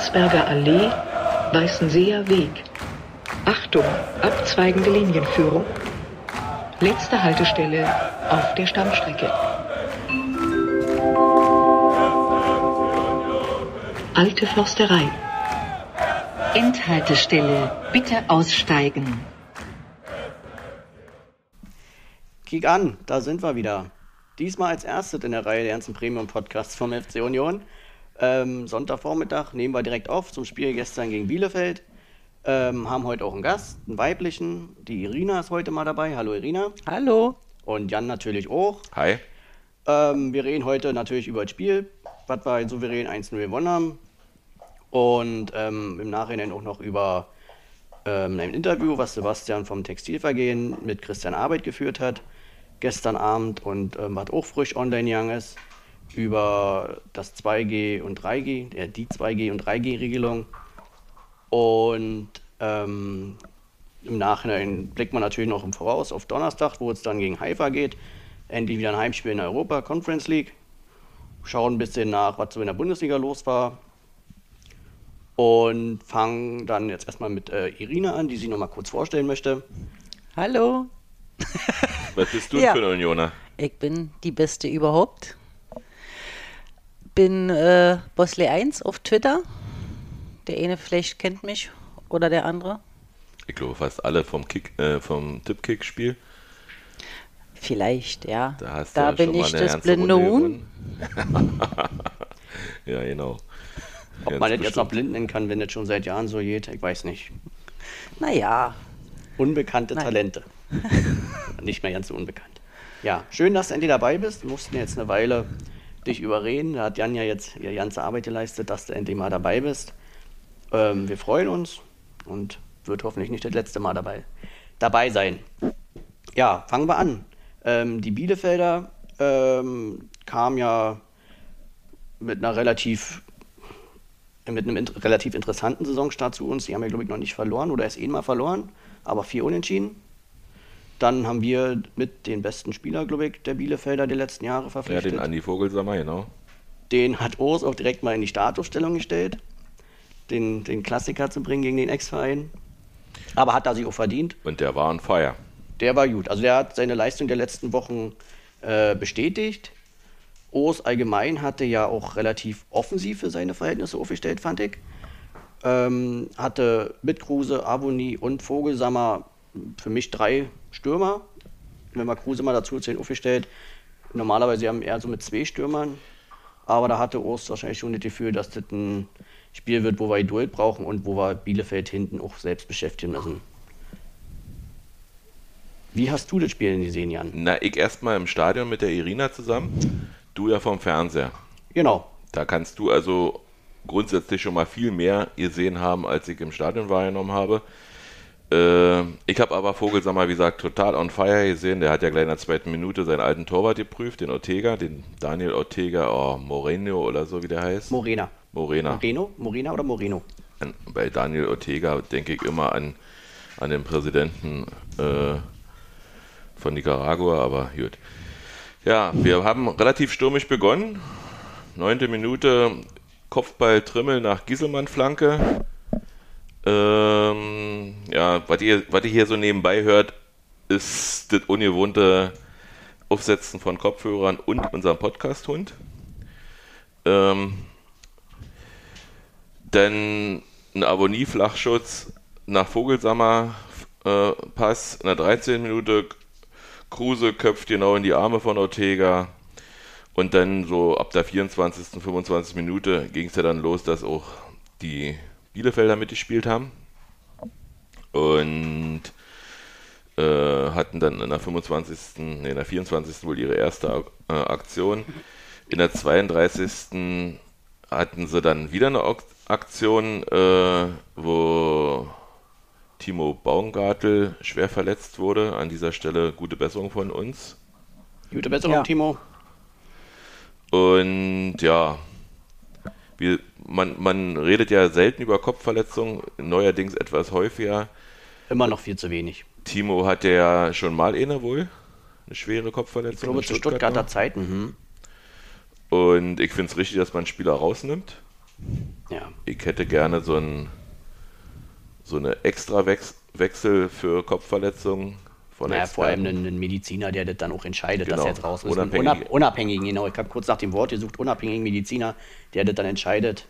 Landsberger Allee, Weißenseer Weg. Achtung, abzweigende Linienführung. Letzte Haltestelle auf der Stammstrecke. Alte Försterei. Endhaltestelle, bitte aussteigen. Kick an, da sind wir wieder. Diesmal als erstes in der Reihe der ganzen Premium-Podcasts vom FC Union. Ähm, Sonntagvormittag nehmen wir direkt auf zum Spiel gestern gegen Bielefeld. Ähm, haben heute auch einen Gast, einen weiblichen. Die Irina ist heute mal dabei. Hallo Irina. Hallo. Und Jan natürlich auch. Hi. Ähm, wir reden heute natürlich über das Spiel, was wir souverän 1-0 gewonnen haben. Und ähm, im Nachhinein auch noch über ähm, ein Interview, was Sebastian vom Textilvergehen mit Christian Arbeit geführt hat gestern Abend und ähm, was auch frisch online gegangen ist, über das 2G und 3G, äh, die 2G und 3G-Regelung. Und ähm, im Nachhinein blickt man natürlich noch im Voraus auf Donnerstag, wo es dann gegen Haifa geht. Endlich wieder ein Heimspiel in der Europa Conference League. Schauen ein bisschen nach, was so in der Bundesliga los war. Und fangen dann jetzt erstmal mit äh, Irina an, die sich noch mal kurz vorstellen möchte. Hallo. Was bist du Ja. für ein Unioner? Ich bin die Beste überhaupt. Bin äh, Bosley1 auf Twitter. Der eine vielleicht kennt mich oder der andere. Ich glaube fast alle vom Kick, äh, vom Tippkick-Spiel. Vielleicht, ja. Da hast da du bin ich das blinde Huhn. ja, genau. Ob Ganz man das jetzt noch blind nennen kann, wenn das schon seit Jahren so geht, ich weiß nicht. Naja, Unbekannte Nein. Talente. nicht mehr ganz so unbekannt. Ja, schön, dass du endlich dabei bist. Wir mussten jetzt eine Weile dich überreden. Da hat Jan ja jetzt ihre ganze Arbeit geleistet, dass du endlich mal dabei bist. Ähm, wir freuen uns und wird hoffentlich nicht das letzte Mal dabei, dabei sein. Ja, fangen wir an. Ähm, die Bielefelder ähm, kamen ja mit einer relativ mit einem int relativ interessanten Saisonstart zu uns. Die haben ja, glaube ich, noch nicht verloren oder erst einmal verloren, aber vier Unentschieden. Dann haben wir mit den besten Spieler, glaube ich, der Bielefelder die letzten Jahre Ja, verpflichtet. den Andi Vogelsammer, genau. Den hat Urs auch direkt mal in die Startaufstellung gestellt, den, den Klassiker zu bringen gegen den Ex-Verein. Aber hat er sich auch verdient. Und der war on fire. Der war gut. Also der hat seine Leistung der letzten Wochen äh, bestätigt. Urs allgemein hatte ja auch relativ offensiv für seine Verhältnisse aufgestellt, fand ich. Ähm, hatte mit Kruse, Aboni und Vogelsammer für mich drei Stürmer. Wenn wir Kruse mal dazu zählen, aufgestellt. Normalerweise haben wir eher so mit zwei Stürmern. Aber da hatte Urs wahrscheinlich schon das Gefühl, dass das ein Spiel wird, wo wir Geduld brauchen und wo wir Bielefeld hinten auch selbst beschäftigen müssen. Wie hast du das Spiel gesehen, Jan? Na, ich erstmal im Stadion mit der Irina zusammen. Du ja vom Fernseher. Genau. Da kannst du also grundsätzlich schon mal viel mehr gesehen haben, als ich im Stadion wahrgenommen habe. Äh, ich habe aber Vogelsammer, wie gesagt, total on fire gesehen. Der hat ja gleich in der zweiten Minute seinen alten Torwart geprüft, den Ortega, den Daniel Ortega, oh, Moreno oder so, wie der heißt. Morena. Morena. Moreno? Morena oder Moreno? Bei Daniel Ortega denke ich immer an, an den Präsidenten äh, von Nicaragua, aber gut. Ja, wir haben relativ stürmisch begonnen. Neunte Minute, Kopfball Trimmel nach Gieselmann-Flanke. Ähm, ja, was ihr, was ihr hier so nebenbei hört, ist das ungewohnte Aufsetzen von Kopfhörern und unserem Podcast-Hund. Ähm, dann ein Abonnie-Flachschutz nach Vogelsammer äh, Pass in der 13. Minute. Kruse köpft genau in die Arme von Ortega. Und dann so ab der 24., 25. Minute ging es ja dann los, dass auch die Bielefelder mitgespielt haben. Und äh, hatten dann in der 25., nee, in der 24. wohl ihre erste äh, Aktion. In der 32. hatten sie dann wieder eine Ak- Aktion, äh, wo Timo Baumgartel schwer verletzt wurde. An dieser Stelle gute Besserung von uns. Gute Besserung, Ja. Timo. Und ja, wir, man, man redet ja selten über Kopfverletzungen, neuerdings etwas häufiger. Immer noch viel zu wenig. Timo hatte ja schon mal eine wohl, eine schwere Ich Kopfverletzung. glaube, in zu Stuttgart Stuttgarter noch. Zeiten. Hm. Und ich finde es richtig, dass man einen Spieler rausnimmt, Ja. Ich hätte gerne so, ein, so eine extra Wex Wechsel für Kopfverletzungen von Naja, vor allem einen Mediziner, der das dann auch entscheidet, dass Genau. er jetzt raus ist. Unabhängig- Unab unabhängigen, genau. Ich habe kurz nach dem Wort gesucht, unabhängigen Mediziner, der das dann entscheidet,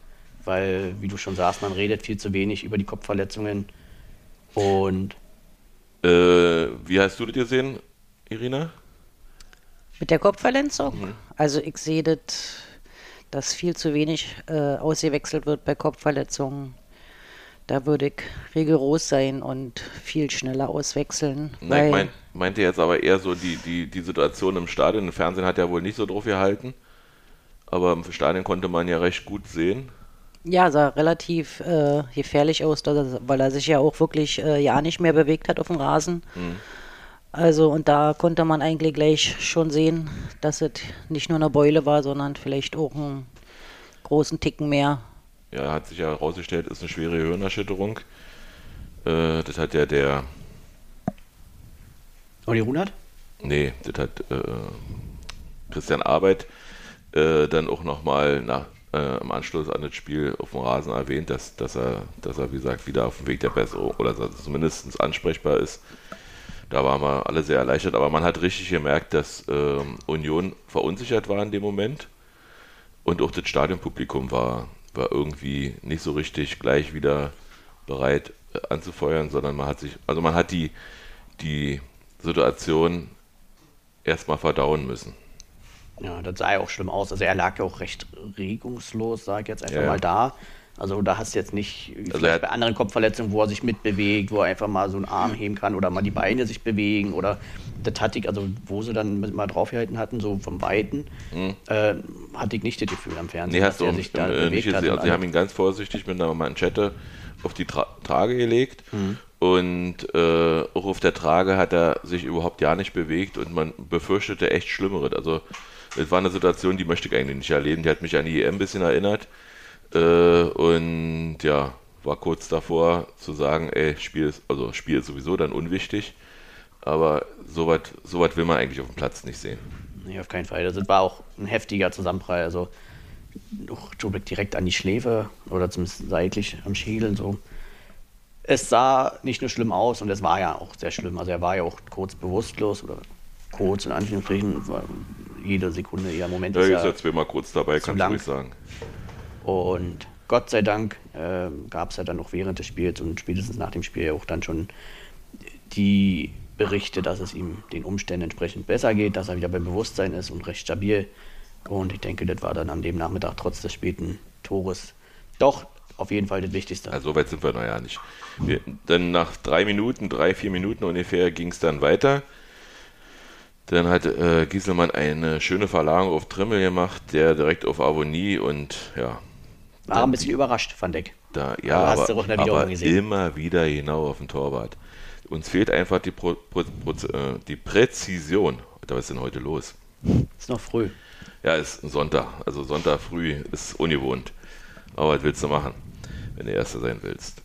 weil, wie du schon sagst, man redet viel zu wenig über die Kopfverletzungen. Und Äh, wie hast du das gesehen, Irina? Mit der Kopfverletzung? Mhm. Also ich sehe das, dass viel zu wenig äh, ausgewechselt wird bei Kopfverletzungen. Da würde ich rigoros sein und viel schneller auswechseln. Na, weil, ich mein, meinte jetzt aber eher so die, die, die Situation im Stadion. Im Fernsehen hat er wohl nicht so drauf gehalten. Aber im Stadion konnte man ja recht gut sehen. Ja, sah relativ äh, gefährlich aus, dass er, weil er sich ja auch wirklich äh, ja nicht mehr bewegt hat auf dem Rasen. Mhm. Also und da konnte man eigentlich gleich schon sehen, dass es nicht nur eine Beule war, sondern vielleicht auch einen großen Ticken mehr. Ja, hat sich ja herausgestellt, ist eine schwere Hirnerschütterung. Äh, das hat ja der, Olli Runert? nee, das hat äh, Christian Arbeit äh, dann auch nochmal nach äh, im Anschluss an das Spiel auf dem Rasen erwähnt, dass, dass er, dass er, wie gesagt, wieder auf dem Weg der Besserung oder er zumindest ansprechbar ist. Da waren wir alle sehr erleichtert, aber man hat richtig gemerkt, dass ähm, Union verunsichert war in dem Moment und auch das Stadionpublikum war, war irgendwie nicht so richtig gleich wieder bereit äh, anzufeuern, sondern man hat sich, also man hat die, die Situation erstmal verdauen müssen. Ja, das sah ja auch schlimm aus. Also er lag ja auch recht regungslos, sag ich jetzt einfach Ja, mal da. Also da hast du jetzt nicht, hat- bei anderen Kopfverletzungen, wo er sich mitbewegt, wo er einfach mal so einen Arm heben kann oder mal die Beine sich bewegen oder das hatte ich, also wo sie dann mal draufgehalten hatten, so vom Weiten, äh, hatte ich nicht das Gefühl am Fernsehen, Mhm. Nee, hast du er auch sich da äh, nicht bewegt hat. gesehen. und Also, sie haben ihn ganz vorsichtig mit einer Manschette auf die Tra Trage gelegt Mhm. Und äh, auch auf der Trage hat er sich überhaupt gar nicht bewegt und man befürchtete echt Schlimmeres. Also es war eine Situation, die möchte ich eigentlich nicht erleben. Die hat mich an die EM ein bisschen erinnert äh, und ja, war kurz davor zu sagen, ey, Spiel ist, also Spiel ist sowieso dann unwichtig, aber sowas so will man eigentlich auf dem Platz nicht sehen. Nee, auf keinen Fall. Das war auch ein heftiger Zusammenprall. Also Jobek direkt an die Schläfe oder zumindest seitlich am Schädel. So. Es sah nicht nur schlimm aus und es war ja auch sehr schlimm. Also er war ja auch kurz bewusstlos oder kurz in Anführungsstrichen. Jede Sekunde, jeder Moment Ja, ist ja ja zweimal kurz dabei, du lang. ruhig sagen. Und Gott sei Dank ähm, gab es ja dann noch während des Spiels und spätestens nach dem Spiel ja auch dann schon die Berichte, dass es ihm den Umständen entsprechend besser geht, dass er wieder beim Bewusstsein ist und recht stabil. Und ich denke, das war dann an dem Nachmittag trotz des späten Tores doch auf jeden Fall das Wichtigste. Also so weit sind wir noch ja nicht. Wir, dann nach drei Minuten, drei, vier Minuten ungefähr ging es dann weiter. Dann hat äh, Gieselmann eine schöne Verlagerung auf Trimmel gemacht, der direkt auf Avonie und ja, war ein bisschen überrascht, fand ich. da, ja, Aber hast aber, aber gesehen. immer wieder genau auf den Torwart. Uns fehlt einfach die, Pro, Pro, Pro, äh, die Präzision. Alter, was ist denn heute los? Ist noch früh. Ja, ist Sonntag. Also Sonntag früh ist ungewohnt. Aber was willst du machen, wenn du Erster sein willst?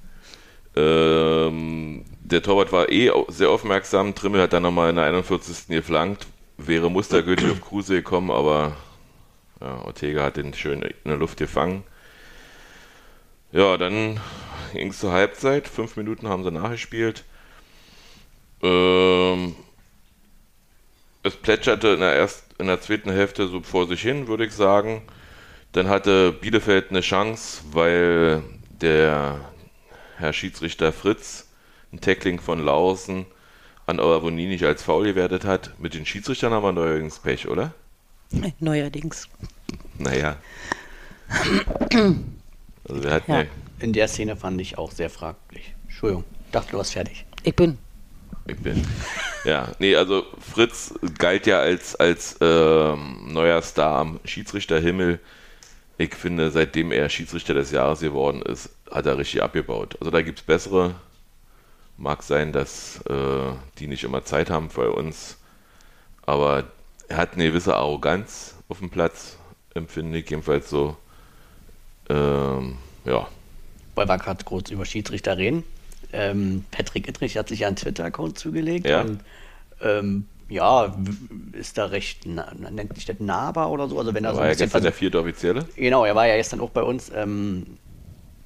Ähm, der Torwart war eh sehr aufmerksam. Trimmel hat dann nochmal in der 41. geflankt. Wäre mustergültig auf Kruse gekommen, aber ja, Ortega hat den schön in der Luft gefangen. Ja, dann ging es zur Halbzeit. Fünf Minuten haben sie nachgespielt. Ähm, es plätscherte in der, erst, in der zweiten Hälfte so vor sich hin, würde ich sagen. Dann hatte Bielefeld eine Chance, weil der Herr Schiedsrichter Fritz ein Tackling von Lausen an Oravoni nicht als faul gewertet hat. Mit den Schiedsrichtern haben wir neuerdings Pech, oder? Neuerdings. Naja. Also wir hatten Ja. ja. In der Szene fand ich auch sehr fraglich. Entschuldigung, dachte du warst fertig. Ich bin. Ich bin. Ja, nee, also Fritz galt ja als, als ähm, neuer Star am Schiedsrichterhimmel. Ich finde, seitdem er Schiedsrichter des Jahres geworden ist, hat er richtig abgebaut. Also da gibt es bessere. Mag sein, dass äh, die nicht immer Zeit haben bei uns. Aber er hat eine gewisse Arroganz auf dem Platz, empfinde ich jedenfalls so. Ähm, ja, Weil wir gerade kurz über Schiedsrichter reden. Ähm, Patrick Ittrich hat sich ja einen Twitter-Account zugelegt Ja. und ähm, ja, ist da recht, na, nennt sich das nahbar oder so. Also wenn er so War ein ja bisschen gestern der vierte Offizielle. Genau, er war ja gestern auch bei uns. Ähm,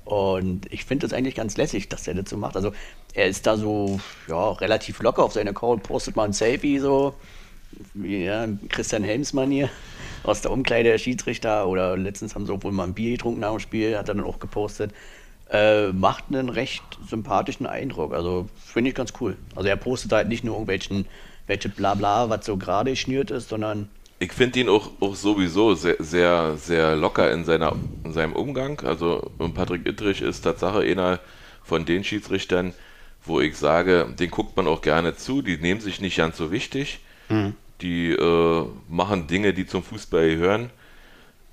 und ich finde es eigentlich ganz lässig, dass er das so macht. Also er ist da so ja, relativ locker auf seine Account, postet mal ein Selfie so. Ja, Christian Helmsmann hier aus der Umkleide der Schiedsrichter. Oder letztens haben sie auch wohl mal ein Bier getrunken nach dem Spiel, hat er dann auch gepostet. Äh, macht einen recht sympathischen Eindruck. Also finde ich ganz cool. Also er postet halt nicht nur irgendwelchen welche Blabla, was so gerade schnürt ist, sondern Ich finde ihn auch, auch sowieso sehr, sehr, sehr locker in, seiner, in seinem Umgang. Also Patrick Ittrich ist Tatsache einer von den Schiedsrichtern, wo ich sage, den guckt man auch gerne zu. Die nehmen sich nicht ganz so wichtig. Die äh, machen Dinge, die zum Fußball gehören.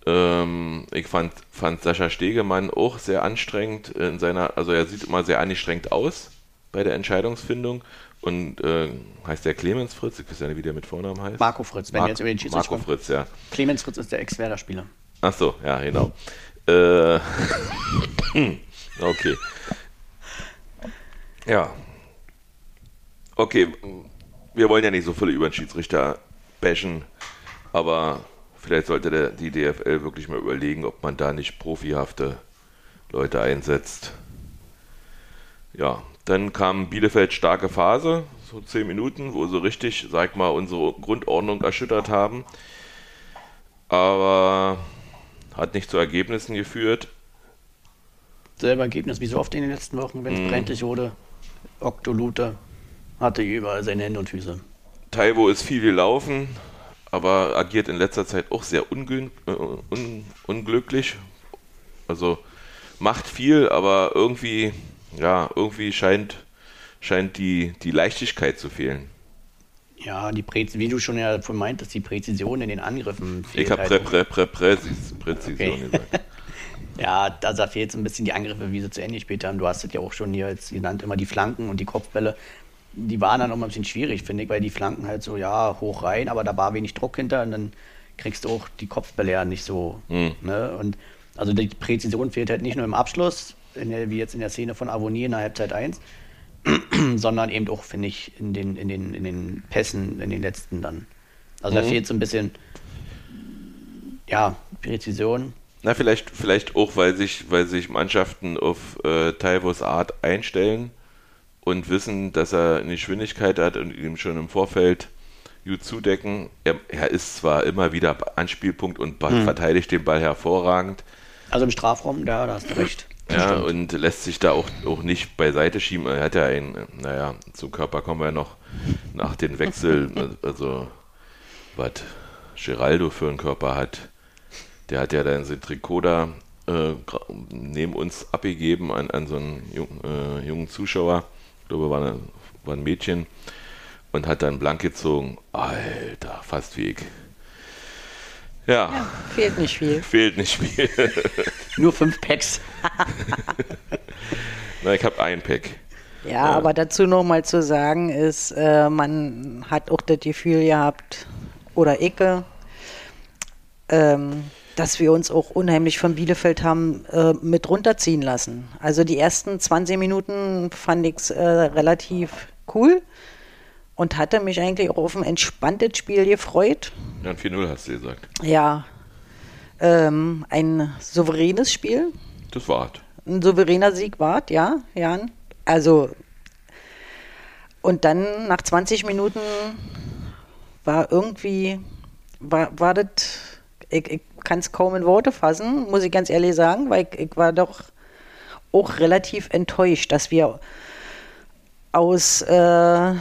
Ähm, ich fand, fand Sascha Stegemann auch sehr anstrengend in seiner, also er sieht immer sehr angestrengt aus bei der Entscheidungsfindung. Und äh, heißt der Clemens Fritz? Ich weiß ja nicht, wie der mit Vornamen heißt. Marco Fritz, wenn wir jetzt über den Schiedsrichter Marco. Fritz, ja. Clemens Fritz ist der Ex-Werder-Spieler. Ach so, ja, genau. Äh, okay. Ja. Okay, wir wollen ja nicht so viel über den Schiedsrichter bashen, aber vielleicht sollte der, die DFL wirklich mal überlegen, ob man da nicht profihafte Leute einsetzt. Ja, dann kam Bielefeld starke Phase, so zehn Minuten, wo sie richtig, sag mal, unsere Grundordnung erschüttert haben. Aber hat nicht zu Ergebnissen geführt. Selber Ergebnis, wie so oft in den letzten Wochen, wenn es Mhm. brenzlig wurde. Oktolute hatte überall seine Hände und Füße. Taiwo ist viel gelaufen, aber agiert in letzter Zeit auch sehr ungün äh, un unglücklich. Also macht viel, aber irgendwie, ja, irgendwie scheint, scheint die, die Leichtigkeit zu fehlen. Ja, die Präz wie du schon ja vorhin meintest, die Präzision in den Angriffen fehlt. Ich habe halt Prä. Prä, Prä, Präzis, Präzision Okay. gesagt. Ja, da da fehlt so ein bisschen die Angriffe, wie sie zu Ende gespielt haben. Du hast es ja auch schon hier jetzt genannt, immer die Flanken und die Kopfbälle. Die waren dann auch mal ein bisschen schwierig, finde ich, weil die Flanken halt so, ja, hoch rein, aber da war wenig Druck hinter und dann kriegst du auch die Kopfbälle ja nicht so. Mhm. Ne? Und also die Präzision fehlt halt nicht nur im Abschluss, der, wie jetzt in der Szene von Avonier in der Halbzeit 1, sondern eben auch, finde ich, in den, in, den, in den Pässen, in den letzten dann. Also da Mhm. fehlt so ein bisschen, ja, Präzision. Na, vielleicht, vielleicht auch, weil sich, weil sich Mannschaften auf äh, Taivos Art einstellen und wissen, dass er eine Geschwindigkeit hat und ihm schon im Vorfeld gut zudecken. Er, er ist zwar immer wieder Anspielpunkt und ba- verteidigt den Ball hervorragend, Also im Strafraum, da, da hast du recht. Ja, Stimmt. und lässt sich da auch, auch nicht beiseite schieben. Er hat ja ein, naja, zum Körper kommen wir noch nach den Wechseln, also was Geraldo für einen Körper hat. Der hat ja dann sein Trikot da äh, neben uns abgegeben an, an so einen jung, äh, jungen Zuschauer. Ich glaube, war, eine, war ein Mädchen. Und hat dann blank gezogen. Alter, fast wie ich. Ja, Fehlt nicht viel. fehlt nicht viel. Nur fünf Packs. Na, ich habe ein Pack. Ja, aber dazu noch mal zu sagen ist, äh, man hat auch das Gefühl gehabt, oder Icke, ähm, dass wir uns auch unheimlich von Bielefeld haben äh, mit runterziehen lassen. Also die ersten 20 Minuten fand ich es äh, relativ cool und hatte mich eigentlich auch auf ein entspanntes Spiel gefreut. Ja, ein 4-0 hast du gesagt. Ja, ähm, ein souveränes Spiel, Das war es. ein souveräner Sieg wart, ja, Jan. Also, und dann nach 20 Minuten war irgendwie, war, war das, ich, ich kann es kaum in Worte fassen, muss ich ganz ehrlich sagen, weil ich, ich war doch auch relativ enttäuscht, dass wir aus äh,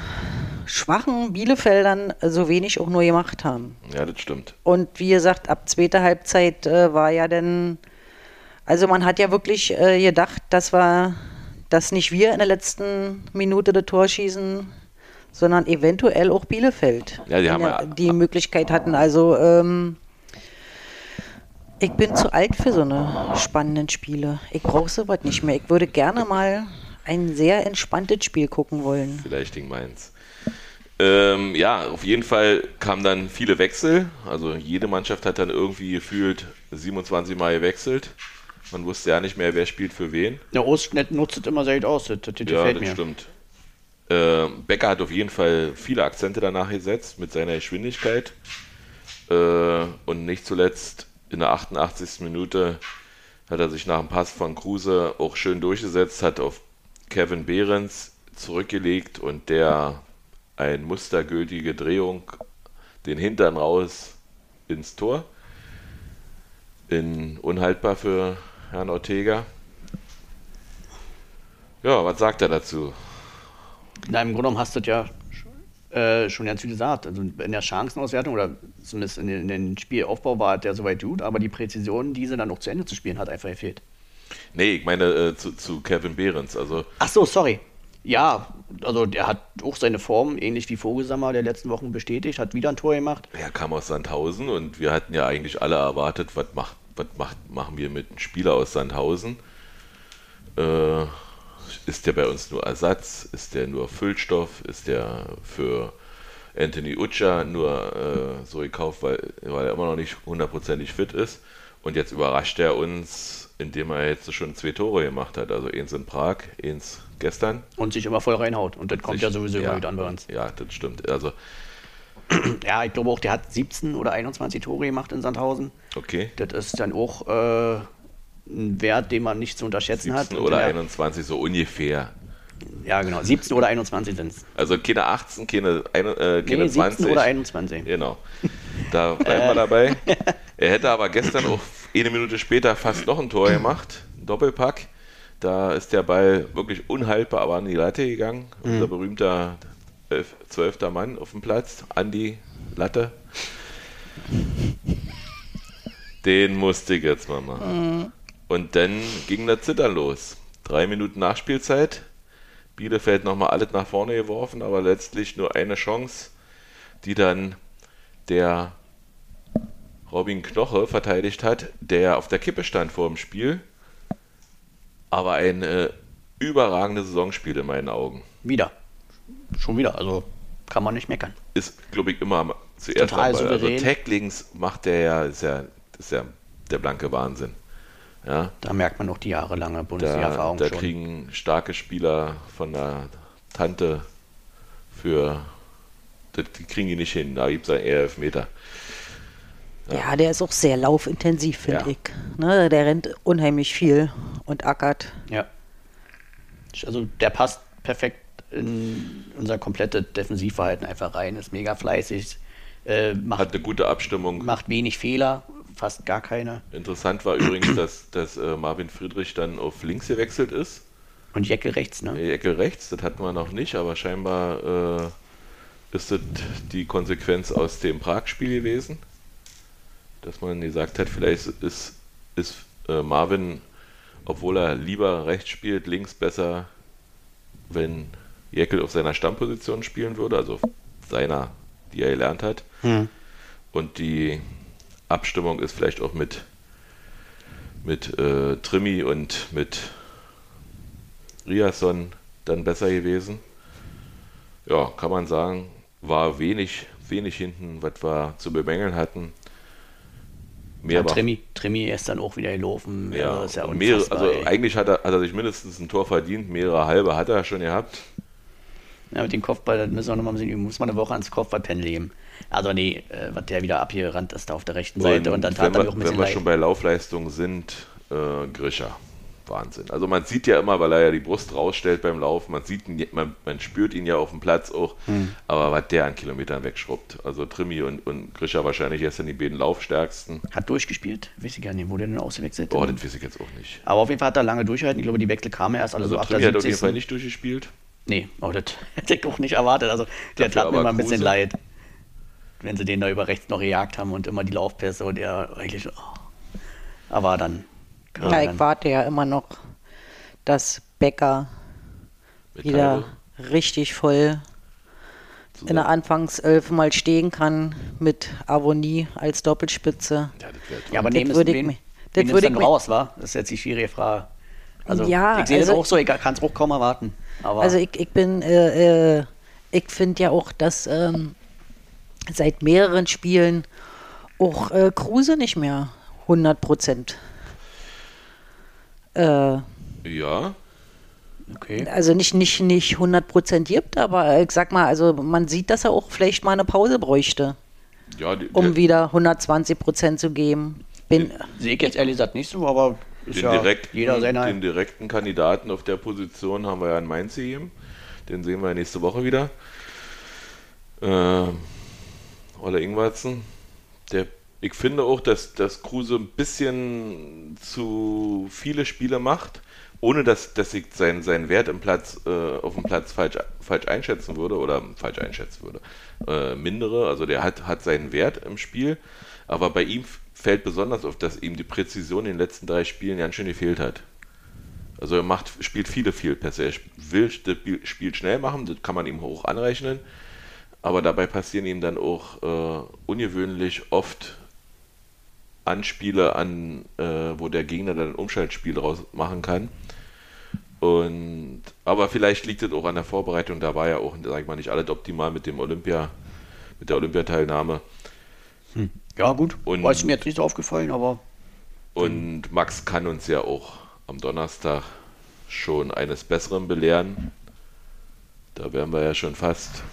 schwachen Bielefeldern so wenig auch nur gemacht haben. Ja, das stimmt. Und wie gesagt, ab zweiter Halbzeit äh, war ja dann, also man hat ja wirklich äh, gedacht, dass wir, dass nicht wir in der letzten Minute das Tor schießen, sondern eventuell auch Bielefeld Ja, die haben ja- die Möglichkeit hatten. Also ähm, ich bin zu alt für so eine spannenden Spiele. Ich brauche sowas nicht mehr. Ich würde gerne mal ein sehr entspanntes Spiel gucken wollen. Vielleicht gegen Mainz. Ähm, ja, auf jeden Fall kamen dann viele Wechsel. Also jede Mannschaft hat dann irgendwie gefühlt 27 Mal gewechselt. Man wusste ja nicht mehr, wer spielt für wen. Der Ost nutzt es immer sehr gut aus, das, das Ja, gefällt das mir. stimmt. Äh, Becker hat auf jeden Fall viele Akzente danach gesetzt mit seiner Geschwindigkeit. Äh, und nicht zuletzt in der 88. Minute hat er sich nach dem Pass von Kruse auch schön durchgesetzt, hat auf Kevin Behrens zurückgelegt und der eine mustergültige Drehung, den Hintern raus ins Tor. In, unhaltbar für Herrn Ortega. Ja, was sagt er dazu? Na, im Grunde genommen hast du das ja äh, schon ganz viel gesagt. Also in der Chancenauswertung oder zumindest in den, in den Spielaufbau war der soweit gut, aber die Präzision, diese dann auch zu Ende zu spielen, hat einfach gefehlt. Nee, ich meine äh, zu, zu Kevin Behrens. Also Ach so, sorry. Ja, also der hat auch seine Form, ähnlich wie Vogelsammer der letzten Wochen bestätigt, hat wieder ein Tor gemacht. er kam aus Sandhausen und wir hatten ja eigentlich alle erwartet, was macht, was macht, machen wir mit einem Spieler aus Sandhausen? Äh, ist der bei uns nur Ersatz? Ist der nur Füllstoff? Ist der für Anthony Utscha nur äh, so gekauft, weil, weil er immer noch nicht hundertprozentig fit ist? Und jetzt überrascht er uns, indem er jetzt schon zwei Tore gemacht hat. Also eins in Prag, eins gestern. Und sich immer voll reinhaut. Und das kommt ja sowieso immer wieder an bei uns. Ja, das stimmt. Also, Ja, ich glaube auch, der hat 17 oder 21 Tore gemacht in Sandhausen. okay. Das ist dann auch äh, ein Wert, den man nicht zu unterschätzen hat. 17 Und oder der- 21, so ungefähr. Ja, genau. 17 oder 21 sind es. Also keine 18, keine, ein- äh, keine Nee, 17 20. oder 21. Genau. Da bleiben wir dabei. Er hätte aber gestern auch eine Minute später fast noch ein Tor gemacht. Ein Doppelpack. Da ist der Ball wirklich unhaltbar, aber an die Latte gegangen. Unser berühmter elf, zwölfter Mann auf dem Platz, an die Latte. Den musste ich jetzt mal machen. Und dann ging der Zittern los. Drei Minuten Nachspielzeit. Bielefeld nochmal alles nach vorne geworfen, aber letztlich nur eine Chance, die dann der Robin Knoche verteidigt hat, der auf der Kippe stand vor dem Spiel, aber eine überragende Saison spielt in meinen Augen. Wieder. Schon wieder. Also kann man nicht meckern. Ist, glaube ich, immer zuerst Total Ball. Also. Tacklings macht der ja, ist ja, ist ja der blanke Wahnsinn. Ja, Da merkt man noch die jahrelange da, Bundesliga-Erfahrung da schon. kriegen starke Spieler von der Tante für, die kriegen die nicht hin, da gibt es eher Elfmeter. Ja, der ist auch sehr laufintensiv, finde Ja. ich. Ne, der rennt unheimlich viel und ackert. Ja. Also der passt perfekt in unser komplettes Defensivverhalten einfach rein, ist mega fleißig, äh, macht, Hat eine gute Abstimmung. macht wenig Fehler, fast gar keine. Interessant war übrigens, dass, dass äh, Marvin Friedrich dann auf links gewechselt ist. Und Jeckel rechts, ne? Die Ecke rechts, das hatten wir noch nicht, aber scheinbar äh, ist das die Konsequenz aus dem Prag-Spiel gewesen. Dass man gesagt hat, vielleicht ist, ist äh, Marvin, obwohl er lieber rechts spielt, links besser, wenn Jeckel auf seiner Stammposition spielen würde, also auf seiner, die er gelernt hat. Hm. Und die Abstimmung ist vielleicht auch mit, mit äh, Trimi und mit Riasson dann besser gewesen. Ja, kann man sagen, war wenig, wenig hinten, was wir zu bemängeln hatten. Mehr Ja, Trimi, Trimi ist dann auch wieder gelaufen. ja, also ist ja und mehrere, also ey. eigentlich hat er, hat er sich mindestens ein Tor verdient, mehrere halbe hat er schon gehabt. Ja, mit dem Kopfball, das müssen wir noch mal ein bisschen üben. Muss man eine Woche ans Kopfballpen leben. Also nee, äh, was der wieder abgerannt ist da auf der rechten Seite und, dann wenn tat er mir auch ein wenn bisschen wir leid. schon bei Laufleistung sind, äh, Grischer. Wahnsinn. Also man sieht ja immer, weil er ja die Brust rausstellt beim Laufen, man sieht ihn, man, man spürt ihn ja auf dem Platz auch, Hm. aber was der an Kilometern wegschrubbt. Also Trimi und, und Grischer wahrscheinlich erst in die beiden Laufstärksten. Hat durchgespielt, weiß ich gar nicht, wo der denn ausgewechselt Oh, das weiß ich jetzt auch nicht. Aber auf jeden Fall hat er lange durchgehalten. Ich glaube, die Wechsel kamen erst alle Also so ab der hat auf jeden 70. Fall nicht durchgespielt. Nee, oh, das hätte ich auch nicht erwartet. Also, der Dafür tat mir mal ein bisschen leid. Wenn sie den da über rechts noch gejagt haben und immer die Laufpässe und er eigentlich. Oh. Aber dann. Kam Ja, ich warte ja immer noch, dass Becker Mit wieder richtig voll in der Anfangself mal stehen kann mit Avonie als Doppelspitze. Ja, das Ja, aber Das nehmen würde es ich wen, das würde ich raus, wa? Das ist jetzt die schwierige Frage. Also, Ja, ich sehe das also- auch so, ich kann es auch kaum erwarten. Aber Also ich, ich bin, äh, äh, ich finde ja auch, dass ähm, seit mehreren Spielen auch äh, Kruse nicht mehr 100 Prozent. Äh, Ja, Okay. Also nicht, nicht, nicht 100% gibt, aber ich sag mal, also man sieht, dass er auch vielleicht mal eine Pause bräuchte, Ja, die, um der, wieder 120% zu geben. Bin, Sehe ich jetzt ehrlich gesagt nicht so, aber ist den, ja direkten, jeder seiner. den direkten Kandidaten auf der Position haben wir ja in Mainz gegeben. Den sehen wir ja nächste Woche wieder. Äh, Ola Ingwarzen. Der, ich finde auch, dass, dass Kruse ein bisschen zu viele Spiele macht, ohne dass, dass ich seinen, seinen Wert im Platz, äh, auf dem Platz falsch, falsch einschätzen würde oder falsch einschätzen würde. Äh, mindere, also der hat, hat seinen Wert im Spiel, aber bei ihm fällt besonders auf, dass ihm die Präzision in den letzten drei Spielen ganz schön gefehlt hat. Also er macht, spielt viele Fehlpässe. Er will das Spiel schnell machen, das kann man ihm hoch anrechnen. Aber dabei passieren ihm dann auch äh, ungewöhnlich oft Anspiele an, äh, wo der Gegner dann ein Umschaltspiel draus machen kann. Und aber vielleicht liegt es auch an der Vorbereitung. Da war ja auch, sag ich mal, nicht alles optimal mit dem Olympia, mit der Olympiateilnahme. Ja, gut. Und- War mir jetzt nicht aufgefallen, aber Und Max kann uns ja auch am Donnerstag schon eines Besseren belehren. Da wären wir ja schon fast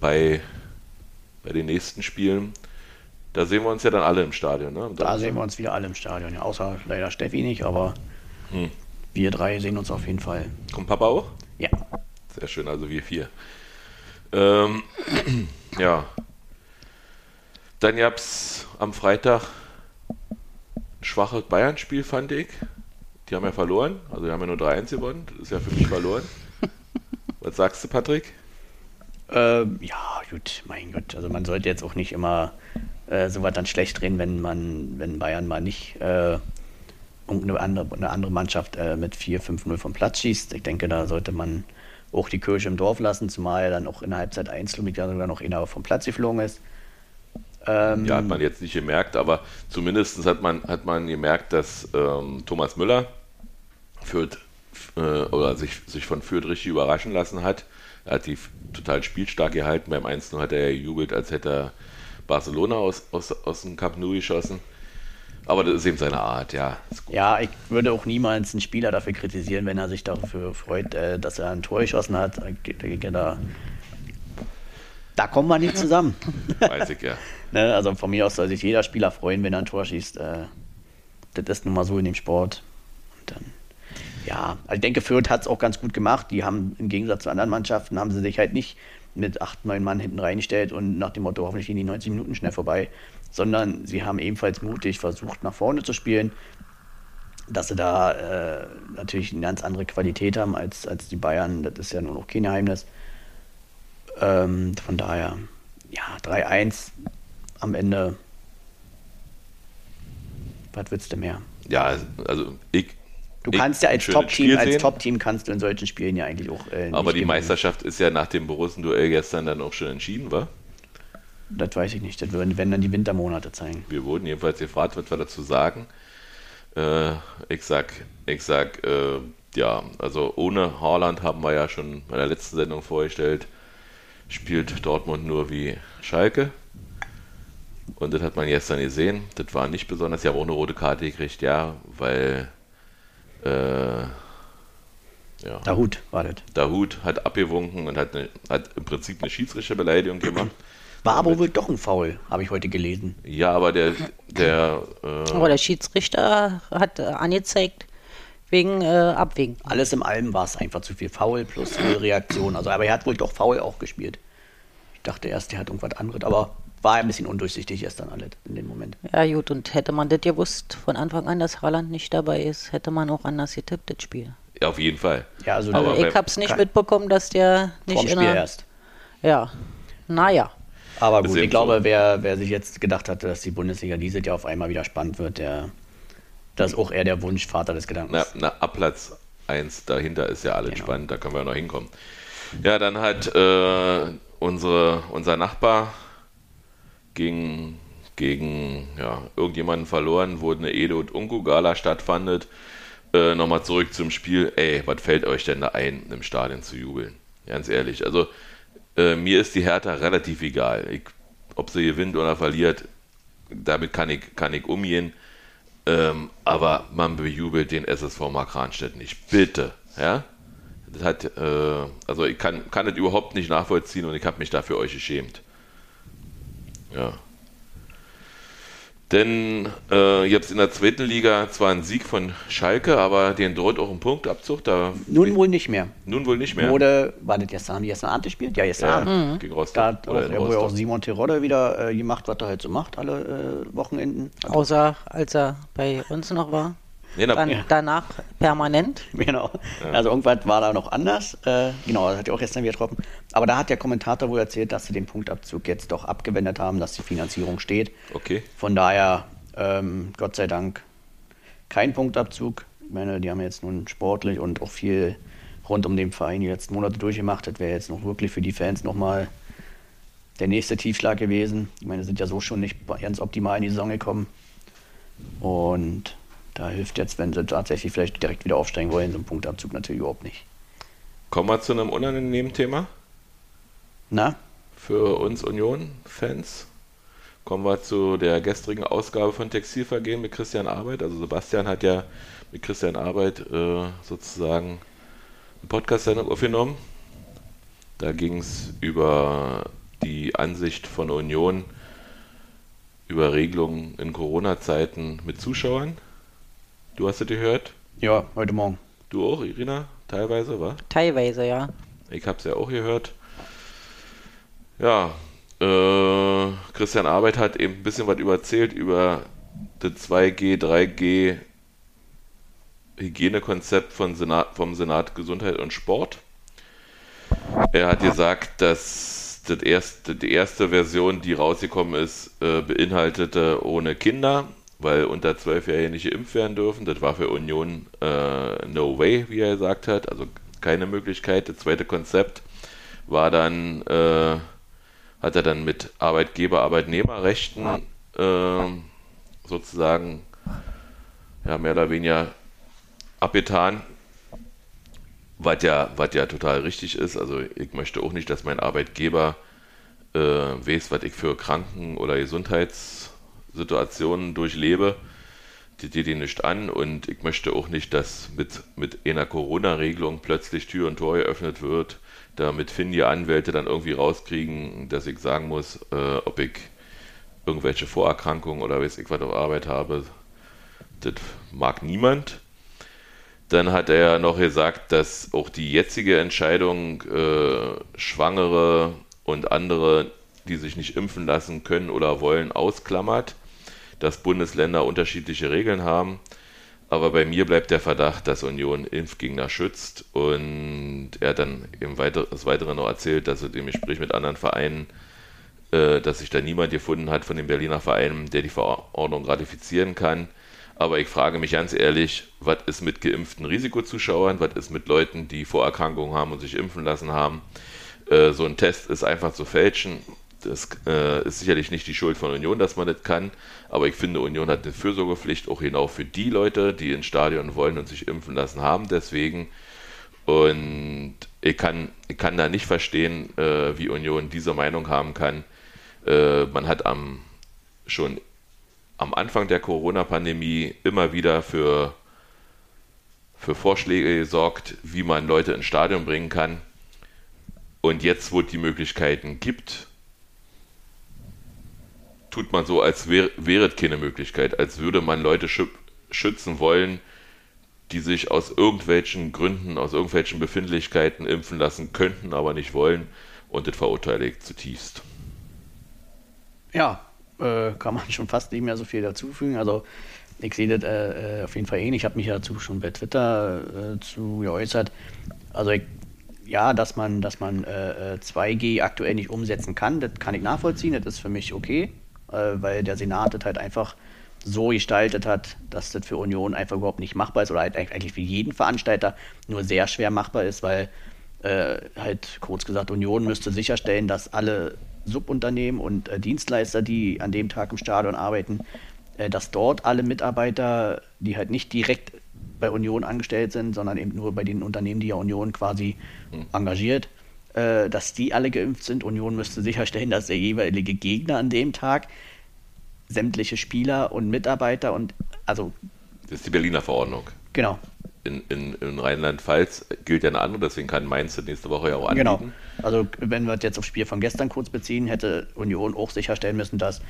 bei, bei den nächsten Spielen. Da sehen wir uns ja dann alle im Stadion. Ne? Da sehen wir uns wieder alle im Stadion. Ja, außer leider Steffi nicht, aber Hm. wir drei sehen uns auf jeden Fall. Kommt Papa auch? Ja. Sehr schön, also wir vier. Ähm, ja. Dann gab es am Freitag ein schwaches Bayern-Spiel, fand ich. Die haben ja verloren, also die haben ja nur 3-1 gewonnen. Das ist ja für mich verloren. Was sagst du, Patrick? Ähm, ja, gut, mein Gott. Also man sollte jetzt auch nicht immer äh, so was dann schlecht reden, wenn man, wenn Bayern mal nicht äh, irgendeine andere, eine andere Mannschaft äh, mit 4-5-0 vom Platz schießt. Ich denke, da sollte man auch die Kirche im Dorf lassen, zumal dann auch in der Halbzeit 1 ja sogar noch einer vom Platz geflogen ist. Ähm, Ja, hat man jetzt nicht gemerkt, aber zumindest hat man, hat man gemerkt, dass ähm, Thomas Müller Fürth, äh, oder sich, sich von Fürth richtig überraschen lassen hat. Er hat die total spielstark gehalten. Beim 1 hat er gejubelt, als hätte er Barcelona aus, aus, aus dem Cup Nou geschossen. Aber das ist eben seine Art, ja. Ja, ich würde auch niemals einen Spieler dafür kritisieren, wenn er sich dafür freut, äh, dass er ein Tor geschossen hat. Da, da kommen wir nicht zusammen. Weiß ich ja. ne? Also von mir aus soll sich jeder Spieler freuen, wenn er ein Tor schießt. Äh, das ist nun mal so in dem Sport. Und dann, ja, also ich denke, Fürth hat es auch ganz gut gemacht. Die haben im Gegensatz zu anderen Mannschaften, haben sie sich halt nicht mit acht, neun Mann hinten reingestellt und nach dem Motto, hoffentlich gehen die 90 Minuten schnell vorbei, sondern sie haben ebenfalls mutig versucht, nach vorne zu spielen dass sie da äh, natürlich eine ganz andere Qualität haben als, als die Bayern, das ist ja nur noch kein Geheimnis. Ähm, von daher, ja, 3-1 am Ende. Was willst du mehr? Ja, also ich. Du kannst ja als Top-Team, als. Top-Team kannst du in solchen Spielen ja eigentlich auch. Äh, Aber die gewinnen. Meisterschaft ist ja nach dem Borussen-Duell gestern dann auch schon entschieden, war? Das weiß ich nicht. Das würden, wenn dann die Wintermonate zeigen. Wir wurden jedenfalls gefragt, was wir dazu sagen. Äh, ich sag, ich sag, äh, ja, also ohne Haaland haben wir ja schon bei der letzten Sendung vorgestellt, spielt Dortmund nur wie Schalke. Und das hat man gestern gesehen. Das war nicht besonders. Sie haben auch eine rote Karte gekriegt, ja, weil äh, ja, Dahut war das. Dahut hat abgewunken und hat, eine, hat im Prinzip eine Schiedsrichterbeleidigung gemacht. War aber wohl doch ein Foul, habe ich heute gelesen. Ja, aber der, der äh, aber der Schiedsrichter hat äh, angezeigt, wegen äh, Abwägen. Alles im allem war es einfach zu viel Foul plus viel Reaktion. Also, aber er hat wohl doch Foul auch gespielt. Ich dachte erst, er hat irgendwas anderes, aber war ein bisschen undurchsichtig gestern alles in dem Moment. Ja gut, und hätte man das gewusst von Anfang an, dass Haaland nicht dabei ist, hätte man auch anders getippt, das Spiel. ja, auf jeden Fall. Ja, also Aber ich hab's nicht mitbekommen, dass der nicht Spiel der... erst. Ja, naja. Aber gut, ich glaube, so. wer, wer sich jetzt gedacht hatte, dass die Bundesliga dieses Jahr auf einmal wieder spannend wird, der das ist auch eher der Wunschvater des Gedankens. Na, na, ab Platz 1 dahinter ist ja alles Genau. spannend, da können wir ja noch hinkommen. Ja, dann hat äh, unsere, unser Nachbar gegen, gegen ja, irgendjemanden verloren, wo eine Edo und Unko Gala stattfandet. Äh, Nochmal zurück zum Spiel. Ey, was fällt euch denn da ein, im Stadion zu jubeln? Ganz ehrlich. Also, äh, mir ist die Hertha relativ egal. Ich, ob sie gewinnt oder verliert, damit kann ich, kann ich umgehen. Ähm, aber man bejubelt den SSV Markranstädt nicht. Bitte. Ja, das hat, äh, also ich kann, kann das überhaupt nicht nachvollziehen und ich habe mich dafür euch geschämt. Ja. Denn äh, ihr habt in der zweiten Liga zwar einen Sieg von Schalke, aber den droht auch ein Punktabzug. Da Nun wohl nicht mehr. nun wohl nicht mehr. Wurde, war das gestern, haben die gestern Abend gespielt? Ja, gestern ja, Abend. gegen Da Rostock. hat auch, Oder er wurde auch. Simon Terodde wieder äh, gemacht, was er halt so macht, alle äh, Wochenenden. Außer als er bei uns noch war. Na, Dann, Danach permanent. Genau. Also irgendwas war da noch anders. Äh, genau, das hat ja auch gestern wieder getroffen. Aber da hat der Kommentator wohl erzählt, dass sie den Punktabzug jetzt doch abgewendet haben, dass die Finanzierung steht. Okay. Von daher, ähm, Gott sei Dank, kein Punktabzug. Ich meine, die haben jetzt nun sportlich und auch viel rund um den Verein die letzten Monate durchgemacht. Das wäre jetzt noch wirklich für die Fans nochmal der nächste Tiefschlag gewesen. Ich meine, sind ja so schon nicht ganz optimal in die Saison gekommen. Und da hilft jetzt, wenn sie tatsächlich vielleicht direkt wieder aufsteigen wollen, so ein Punktabzug natürlich überhaupt nicht. Kommen wir zu einem unangenehmen Thema Na? für uns Union-Fans. Kommen wir zu der gestrigen Ausgabe von Textilvergehen mit Christian Arbeit. Also Sebastian hat ja mit Christian Arbeit äh, sozusagen eine Podcast-Sendung aufgenommen. Da ging es über die Ansicht von Union über Regelungen in Corona-Zeiten mit Zuschauern. Du hast es gehört? Ja, heute Morgen. Du auch, Irina? Teilweise, wa? Teilweise, ja. Ich habe es ja auch gehört. Ja, äh, Christian Arbeit hat eben ein bisschen was überzählt über das 2G, 3G Hygienekonzept von Senat, vom Senat Gesundheit und Sport. Er hat gesagt, dass das erste, die erste Version, die rausgekommen ist, äh, beinhaltete ohne Kinder, weil unter 12-Jährige nicht geimpft werden dürfen. Das war für Union äh, no way, wie er gesagt hat, also keine Möglichkeit. Das zweite Konzept war dann, äh, hat er dann mit Arbeitgeber, Arbeitnehmerrechten äh, sozusagen ja, mehr oder weniger abgetan, was ja, was ja total richtig ist. Also ich möchte auch nicht, dass mein Arbeitgeber äh, weiß, was ich für Kranken- oder Gesundheitssituationen durchlebe. Die geht die nicht an und ich möchte auch nicht, dass mit, mit einer Corona-Regelung plötzlich Tür und Tor geöffnet wird, damit findige Anwälte dann irgendwie rauskriegen, dass ich sagen muss, äh, ob ich irgendwelche Vorerkrankungen oder weiß ich was auf Arbeit habe. Das mag niemand. Dann hat er noch gesagt, dass auch die jetzige Entscheidung, äh, Schwangere und andere, die sich nicht impfen lassen können oder wollen, ausklammert, dass Bundesländer unterschiedliche Regeln haben. Aber bei mir bleibt der Verdacht, dass Union Impfgegner schützt. Und er hat dann im Weiter das Weitere noch erzählt, dass er im Gespräch mit anderen Vereinen, äh, dass sich da niemand gefunden hat von den Berliner Vereinen, der die Verordnung ratifizieren kann. Aber ich frage mich ganz ehrlich, was ist mit geimpften Risikozuschauern? Was ist mit Leuten, die Vorerkrankungen haben und sich impfen lassen haben? Äh, so ein Test ist einfach zu fälschen. Das äh, ist sicherlich nicht die Schuld von Union, dass man das kann. Aber ich finde, Union hat eine Fürsorgepflicht auch genau für die Leute, die ins Stadion wollen und sich impfen lassen haben. Deswegen. Und ich kann, ich kann da nicht verstehen, äh, wie Union diese Meinung haben kann. Äh, man hat am schon am Anfang der Corona-Pandemie immer wieder für, für Vorschläge gesorgt, wie man Leute ins Stadion bringen kann. Und jetzt, wo es die Möglichkeiten gibt, tut man so, als wäre, wäre es keine Möglichkeit, als würde man Leute schü schützen wollen, die sich aus irgendwelchen Gründen, aus irgendwelchen Befindlichkeiten impfen lassen könnten, aber nicht wollen. Und das verurteile ich zutiefst. Ja, äh, kann man schon fast nicht mehr so viel dazufügen. Also ich sehe das äh, auf jeden Fall ähnlich. Ich habe mich dazu schon bei Twitter äh, zu geäußert. Also ich, ja, dass man, dass man äh, 2G aktuell nicht umsetzen kann, das kann ich nachvollziehen. Das ist für mich okay, äh, weil der Senat das halt einfach so gestaltet hat, dass das für Union einfach überhaupt nicht machbar ist oder halt eigentlich für jeden Veranstalter nur sehr schwer machbar ist, weil äh, halt kurz gesagt Union müsste sicherstellen, dass alle Subunternehmen und äh, Dienstleister, die an dem Tag im Stadion arbeiten, äh, dass dort alle Mitarbeiter, die halt nicht direkt bei Union angestellt sind, sondern eben nur bei den Unternehmen, die ja Union quasi Hm. engagiert, äh, dass die alle geimpft sind. Union müsste sicherstellen, dass der jeweilige Gegner an dem Tag sämtliche Spieler und Mitarbeiter und also Das ist die Berliner Verordnung. Genau. in, in, in Rheinland-Pfalz gilt ja eine andere, deswegen kann Mainz nächste Woche ja auch Genau. anbieten. Also wenn wir jetzt aufs Spiel von gestern kurz beziehen, hätte Union auch sicherstellen müssen, dass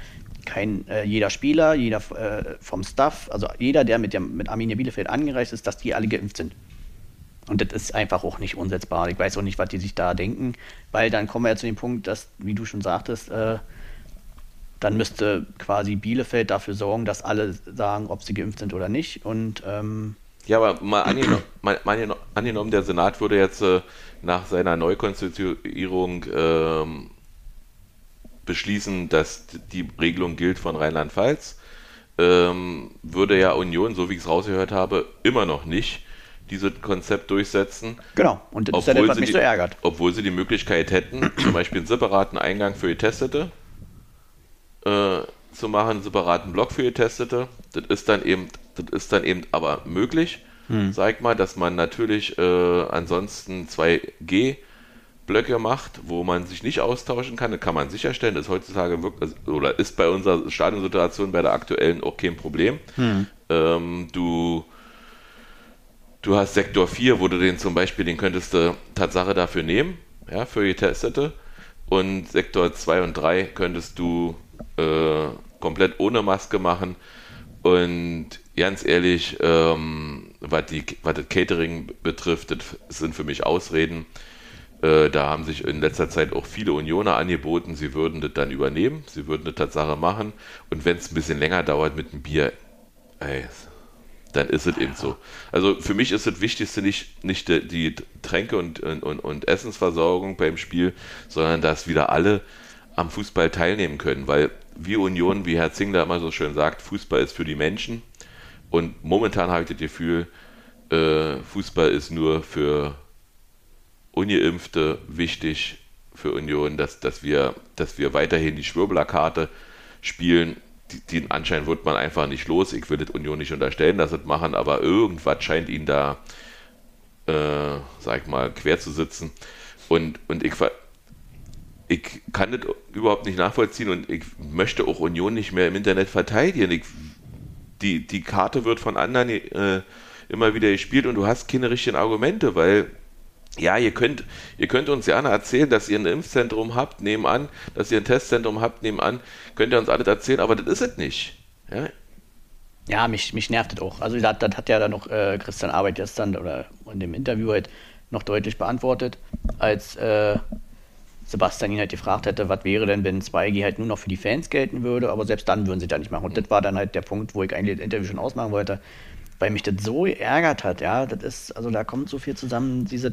kein äh, jeder Spieler, jeder äh, vom Staff, also jeder, der mit, dem, mit Arminia Bielefeld angereist ist, dass die alle geimpft sind. Und das ist einfach auch nicht umsetzbar. Ich weiß auch nicht, was die sich da denken, weil dann kommen wir ja zu dem Punkt, dass, wie du schon sagtest, äh, dann müsste quasi Bielefeld dafür sorgen, dass alle sagen, ob sie geimpft sind oder nicht. Und ähm, Ja, aber mal angenommen, mal, mal angeno- angenommen, der Senat würde jetzt äh, nach seiner Neukonstituierung ähm, beschließen, dass die Regelung gilt von Rheinland-Pfalz, ähm, würde ja Union, so wie ich es rausgehört habe, immer noch nicht dieses Konzept durchsetzen. genau, und das ist ja das, was mich so ärgert. obwohl sie die Möglichkeit hätten, zum Beispiel einen separaten Eingang für Getestete äh, zu machen, einen separaten Block für Getestete. Das ist dann eben, das ist dann eben aber möglich. Sag mal, dass man natürlich äh, ansonsten 2G-Blöcke macht, wo man sich nicht austauschen kann. Das kann man sicherstellen. Das ist heutzutage wirklich, oder ist bei unserer Stadionsituation bei der aktuellen auch kein Problem. Ähm, du Du hast Sektor 4, wo du den zum Beispiel, den könntest du Tatsache dafür nehmen, ja, für Getestete. Und Sektor 2 und 3 könntest du äh, komplett ohne Maske machen. Und ganz ehrlich, ähm, was, die, was das Catering betrifft, das sind für mich Ausreden. Äh, da haben sich in letzter Zeit auch viele Unioner angeboten, sie würden das dann übernehmen, sie würden das Tatsache machen. Und wenn es ein bisschen länger dauert mit dem Bier, ey, dann ist es eben so. Also für mich ist das Wichtigste nicht, nicht die, die Tränke und, und, und Essensversorgung beim Spiel, sondern dass wieder alle am Fußball teilnehmen können, weil wir Union, wie Herr Zingler immer so schön sagt, Fußball ist für die Menschen und momentan habe ich das Gefühl, äh, Fußball ist nur für Ungeimpfte wichtig für Union, dass, dass, wir, dass wir weiterhin die Schwurbler-Karte spielen. Den Anschein wird man einfach nicht los. Ich will das Union nicht unterstellen, dass sie das machen, aber irgendwas scheint ihnen da, äh, sag ich mal, quer zu sitzen. Und, und ich, ich kann das überhaupt nicht nachvollziehen und ich möchte auch Union nicht mehr im Internet verteidigen. Ich, die, die Karte wird von anderen äh, immer wieder gespielt und du hast keine richtigen Argumente, weil ja, ihr könnt, ihr könnt uns gerne erzählen, dass ihr ein Impfzentrum habt, nebenan, dass ihr ein Testzentrum habt, nebenan, könnt ihr uns alles erzählen, aber das ist es nicht. Ja? Ja, mich, mich nervt das auch. Also das, das hat ja dann noch äh, Christian Arbeit gestern oder in dem Interview halt noch deutlich beantwortet, als äh, Sebastian ihn halt gefragt hätte, was wäre denn, wenn 2G halt nur noch für die Fans gelten würde, aber selbst dann würden sie da nicht machen. Und das war dann halt der Punkt, wo ich eigentlich das Interview schon ausmachen wollte, weil mich das so geärgert hat, ja, das ist, also da kommt so viel zusammen, diese,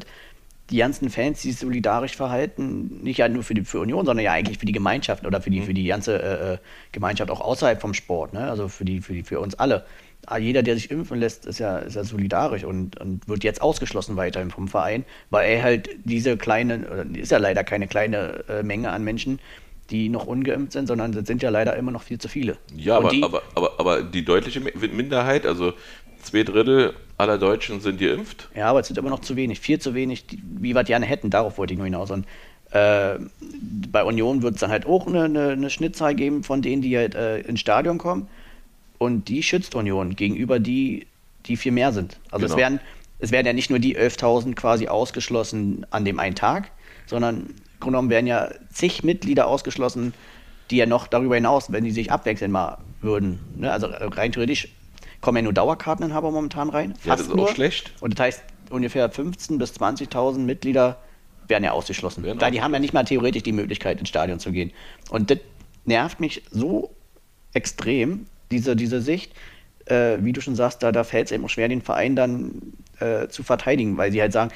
die ganzen Fans, die sich solidarisch verhalten, nicht ja nur für die für Union, sondern ja eigentlich für die Gemeinschaft oder für die, für die ganze äh, äh, Gemeinschaft auch außerhalb vom Sport, ne? also für, die, für, die, für uns alle. Ah, Jeder, der sich impfen lässt, ist ja, ist ja solidarisch und, und wird jetzt ausgeschlossen weiterhin vom Verein, weil er halt diese kleine, ist ja leider keine kleine äh, Menge an Menschen, die noch ungeimpft sind, sondern das sind ja leider immer noch viel zu viele. Ja, aber, die, aber, aber, aber die deutliche Mi- Minderheit, also zwei Drittel aller Deutschen sind geimpft. Ja, aber es sind immer noch zu wenig, viel zu wenig, die, wie wir es gerne hätten, darauf wollte ich nur hinaus. Und äh, bei Union wird es dann halt auch eine, eine, eine Schnittzahl geben von denen, die halt äh, ins Stadion kommen. Und die schützt Union gegenüber die, die viel mehr sind. Also es Genau. werden es werden ja nicht nur die 11.000 quasi ausgeschlossen an dem einen Tag, sondern im Grunde genommen werden ja zig Mitglieder ausgeschlossen, die ja noch darüber hinaus, wenn die sich abwechseln mal würden. Ne? Also rein theoretisch kommen ja nur Dauerkarteninhaber momentan rein. Ja, das ist auch nur. schlecht. Und das heißt, ungefähr 15.000 bis 20.000 Mitglieder werden ja ausgeschlossen. Werden da, die haben ja nicht mal theoretisch die Möglichkeit, ins Stadion zu gehen. Und das nervt mich so extrem, diese, diese Sicht. Äh, wie du schon sagst, da, da fällt es eben auch schwer, den Verein dann äh, zu verteidigen, weil sie halt sagen,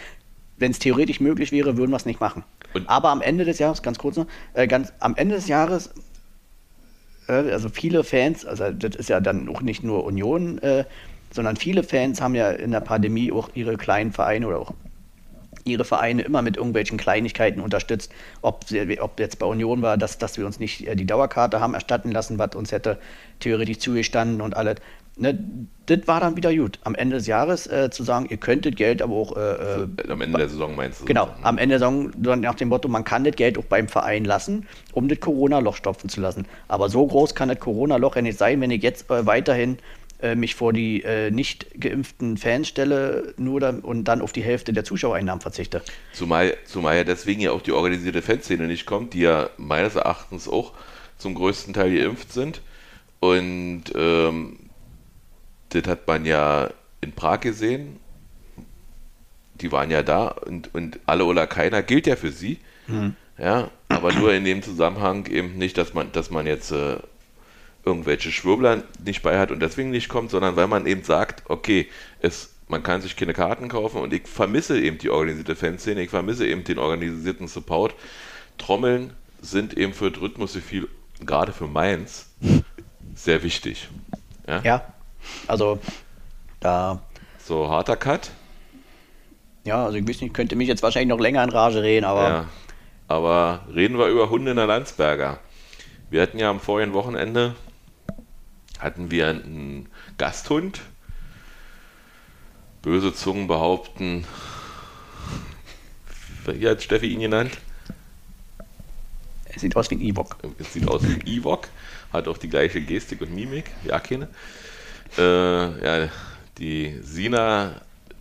wenn es theoretisch möglich wäre, würden wir es nicht machen. Und- Aber am Ende des Jahres, ganz kurz noch, äh, ganz, am Ende des Jahres also viele Fans, also das ist ja dann auch nicht nur Union, äh, sondern viele Fans haben ja in der Pandemie auch ihre kleinen Vereine oder auch ihre Vereine immer mit irgendwelchen Kleinigkeiten unterstützt. Ob, ob jetzt bei Union war, dass, dass wir uns nicht äh, die Dauerkarte haben erstatten lassen, was uns hätte theoretisch zugestanden und alles. Ne, das war dann wieder gut. Am Ende des Jahres äh, zu sagen, ihr könntet Geld aber auch äh, äh, Am Ende der Saison meinst du? Genau, am Ende sagen dann nach dem Motto, man kann das Geld auch beim Verein lassen, um das Corona-Loch stopfen zu lassen. Aber so groß kann das Corona-Loch ja nicht sein, wenn ich jetzt äh, weiterhin äh, mich vor die äh, nicht geimpften Fans stelle nur da, und dann auf die Hälfte der Zuschauereinnahmen verzichte. Zumal, zumal ja deswegen ja auch die organisierte Fanszene nicht kommt, die ja meines Erachtens auch zum größten Teil geimpft sind. Und ähm, das hat man ja in Prag gesehen. Die waren ja da und, und alle oder keiner gilt ja für sie. Mhm. Ja, aber nur in dem Zusammenhang eben nicht, dass man, dass man jetzt äh, irgendwelche Schwurbler nicht bei hat und deswegen nicht kommt, sondern weil man eben sagt, okay, es, man kann sich keine Karten kaufen und ich vermisse eben die organisierte Fanszene, ich vermisse eben den organisierten Support. Trommeln sind eben für Rhythmus viel, gerade für Mainz, sehr wichtig. Ja, Ja, also da, so harter Cut. ja, also ich weiß nicht, könnte mich jetzt wahrscheinlich noch länger in Rage reden, aber Ja. Aber reden wir über Hunde in der Landsberger. Wir hatten ja am vorigen Wochenende hatten wir einen Gasthund. Böse Zungen behaupten, wie hat Steffi ihn genannt? es sieht aus wie ein E-Book. Es sieht aus wie ein Ewok, hat auch die gleiche Gestik und Mimik, ja keine. Äh, ja, die Sina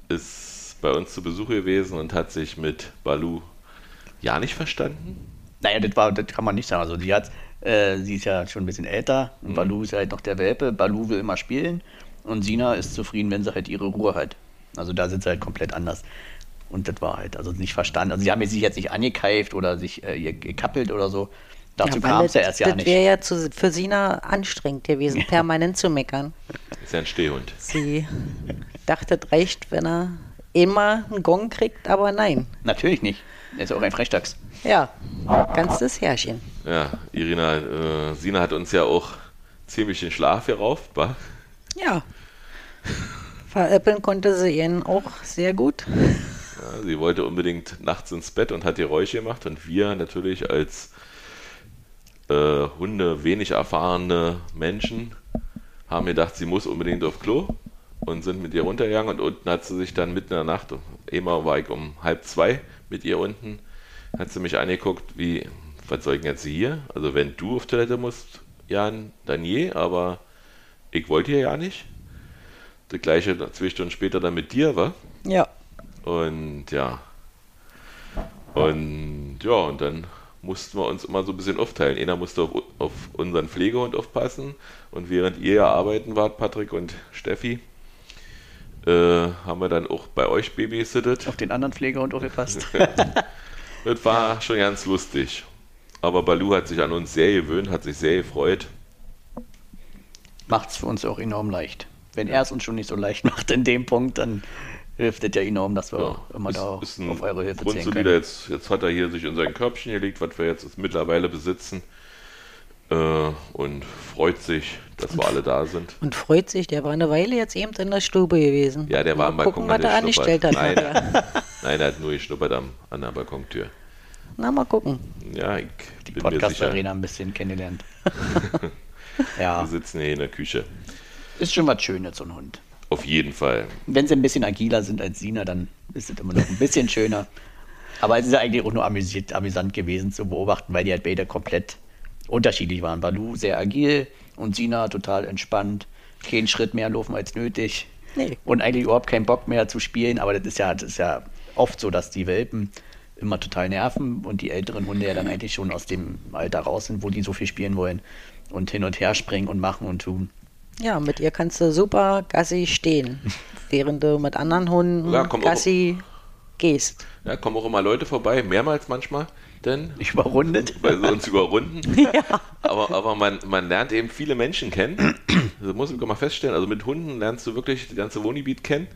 ist bei uns zu Besuch gewesen und hat sich mit Balu ja nicht verstanden. Naja, das, war, das kann man nicht sagen. Also die hat, äh, sie ist ja schon ein bisschen älter und Balu ist halt noch der Welpe. Balu will immer spielen und Sina ist zufrieden, wenn sie halt ihre Ruhe hat. Also da sind sie halt komplett anders. Und das war halt also nicht verstanden. Also sie haben sich jetzt nicht angekeift oder sich äh, gekappelt oder so. Dazu weil kam es das- ja erst ja Das nicht. wäre ja zu, für Sina anstrengend gewesen, permanent zu meckern. Ist ja ein Stehhund. Sie dachte, es reicht, wenn er immer einen Gong kriegt, aber nein. Natürlich nicht. Er ist ja auch ein Frechdachs. Ja, ganz das Herrchen. Ja, Irina, äh, Sina hat uns ja auch ziemlich den Schlaf gerauft, wa? Ja. Veräppeln konnte sie ihn auch sehr gut. Ja, sie wollte unbedingt nachts ins Bett und hat Geräusche gemacht und wir natürlich als äh, Hunde wenig erfahrene Menschen haben gedacht, sie muss unbedingt auf Klo und sind mit ihr runtergegangen und unten hat sie sich dann mitten in der Nacht, immer war ich um halb zwei mit ihr unten, hat sie mich angeguckt, wie, was soll ich denn jetzt hier? Also wenn du auf Toilette musst, Jan, dann je, aber ich wollte hier ja nicht. Das gleiche zwei Stunden später dann mit dir, war. Ja. Und ja. Und ja, und dann mussten wir uns immer so ein bisschen aufteilen. Einer musste auf, auf unseren Pflegehund aufpassen und während ihr ja arbeiten wart, Patrick und Steffi, äh, haben wir dann auch bei euch babysittet. Auf den anderen Pflegehund aufgepasst. Das war schon ganz lustig. Aber Balu hat sich an uns sehr gewöhnt, hat sich sehr gefreut. Macht es für uns auch enorm leicht. Wenn er es uns schon nicht so leicht macht in dem Punkt, dann hilft es ja enorm, dass wir Ja, immer ist- da ist ein auf eure Hilfe zählen können. Jetzt, jetzt hat er hier sich in sein Körbchen gelegt, was wir jetzt mittlerweile besitzen. Äh, und freut sich, dass wir alle da sind. Und freut sich, der war eine Weile jetzt eben in der Stube gewesen. Ja, der war am Mal Balkon. gucken, was er angestellt hat. Nein, nein, er hat nur geschnuppert am, an der Balkontür. Na, mal gucken. Ja, ich Die. Podcast-Arena ein bisschen kennengelernt. ja, Wir sitzen hier in der Küche. ist schon was Schönes, so ein Hund. Auf jeden Fall. Wenn sie ein bisschen agiler sind als Sina, dann ist es immer noch ein bisschen schöner. Aber es ist ja eigentlich auch nur amüsiert, amüsant gewesen zu beobachten, weil die halt beide komplett unterschiedlich waren. Balu sehr agil und Sina total entspannt. Keinen Schritt mehr laufen als nötig. Nee. Und eigentlich überhaupt keinen Bock mehr zu spielen. Aber das ist ja, das ist ja oft so, dass die Welpen immer total nerven und die älteren Hunde ja dann eigentlich schon aus dem Alter raus sind, wo die so viel spielen wollen und hin und her springen und machen und tun. Ja, mit ihr kannst du super Gassi stehen, während du mit anderen Hunden Ja, komm, auch- Gassi gehst. Ja, kommen auch immer Leute vorbei, mehrmals manchmal, denn Überrundet. weil sie uns überrunden. Aber, aber man, man lernt eben viele Menschen kennen. Das muss ich mal feststellen. Also mit Hunden lernst du wirklich das ganze Wohngebiet kennen.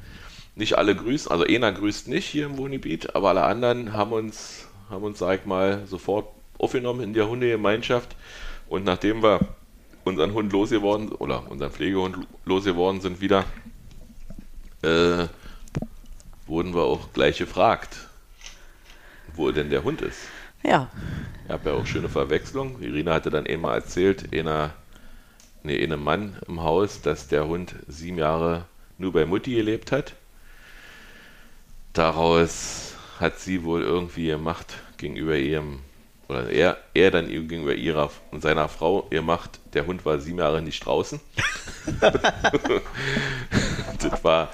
Nicht alle grüßen, also einer grüßt nicht hier im Wohngebiet, aber alle anderen haben uns, haben uns, sag ich mal, sofort aufgenommen in der Hundegemeinschaft. Und nachdem wir unseren Hund losgeworden, oder unseren Pflegehund losgeworden sind wieder, äh, wurden wir auch gleich gefragt, wo denn der Hund ist. Ja, Ich habe ja auch schöne Verwechslung. Irina hatte dann eben mal erzählt, einer, nee, einem Mann im Haus, dass der Hund sieben Jahre nur bei Mutti gelebt hat. Daraus hat sie wohl irgendwie gemacht gegenüber ihrem, oder er, er dann gegenüber ihrer und seiner Frau gemacht, der Hund war sieben Jahre nicht draußen. das war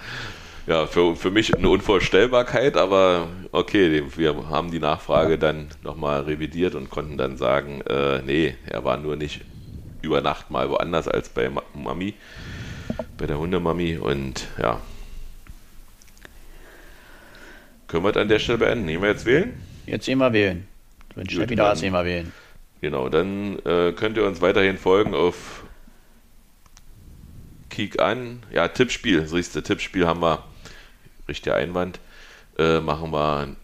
ja für, für mich eine Unvorstellbarkeit, aber okay, wir haben die Nachfrage dann nochmal revidiert und konnten dann sagen, äh, nee, er war nur nicht über Nacht mal woanders als bei Mami, bei der Hundemami und ja. Können wir es an der Stelle beenden? Nehmen wir jetzt wählen? Jetzt wir wählen. Wenn Steffi da ist, sehen wir wählen. Genau, dann äh, könnt ihr uns weiterhin folgen auf Kick an. Ja, Tippspiel, das richtige Tippspiel haben wir, richtiger Einwand, äh, machen wir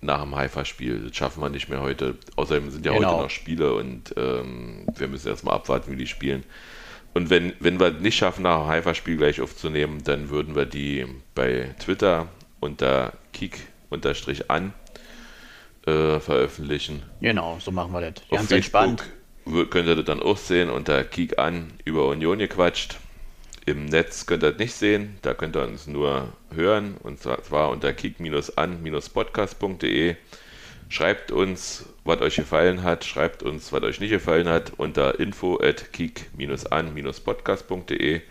nach dem Haifa-Spiel. Das schaffen wir nicht mehr heute. Außerdem sind ja genau. heute noch Spiele und ähm, wir müssen erstmal abwarten, wie die spielen. Und wenn, wenn wir nicht schaffen, nach dem Haifa-Spiel gleich aufzunehmen, dann würden wir die bei Twitter unter Kick-an äh, veröffentlichen. Genau, so machen wir das. Ganz Auf entspannt. Könnt ihr das dann auch sehen unter Kick an über Union gequatscht. Im Netz könnt ihr das nicht sehen, da könnt ihr uns nur hören und zwar unter kick-an-podcast.de. Schreibt uns, was euch gefallen hat, schreibt uns, was euch nicht gefallen hat unter info at kick-an-podcast.de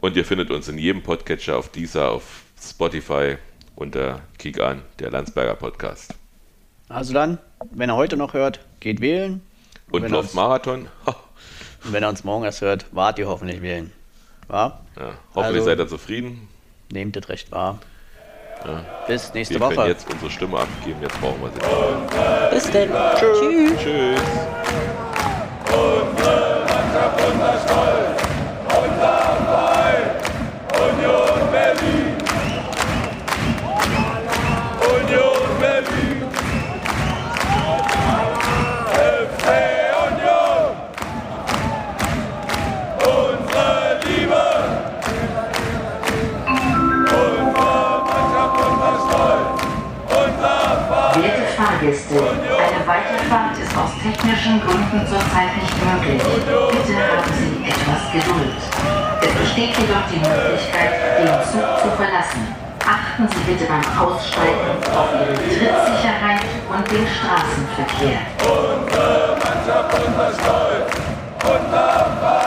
und ihr findet uns in jedem Podcatcher auf dieser, auf Spotify unter Kick an, der Landsberger Podcast. Also dann, wenn er heute noch hört, geht wählen. Und, und läuft Marathon. und wenn er uns morgen erst hört, wart ihr hoffentlich wählen. War? Ja, hoffentlich also, seid ihr zufrieden. Nehmt es recht wahr. Ja. Bis nächste wir Woche. Wir können jetzt unsere Stimme abgeben, jetzt brauchen wir sie nicht. Bis dann. Tschüss. Tschüss. Unsere Weiterfahrt ist aus technischen Gründen zurzeit nicht möglich. Bitte haben Sie etwas Geduld. Es besteht jedoch die Möglichkeit, den Zug zu verlassen. Achten Sie bitte beim Aussteigen auf Ihre Trittsicherheit und den Straßenverkehr. Unsere Mannschaft, unser Stolz, unser Verein,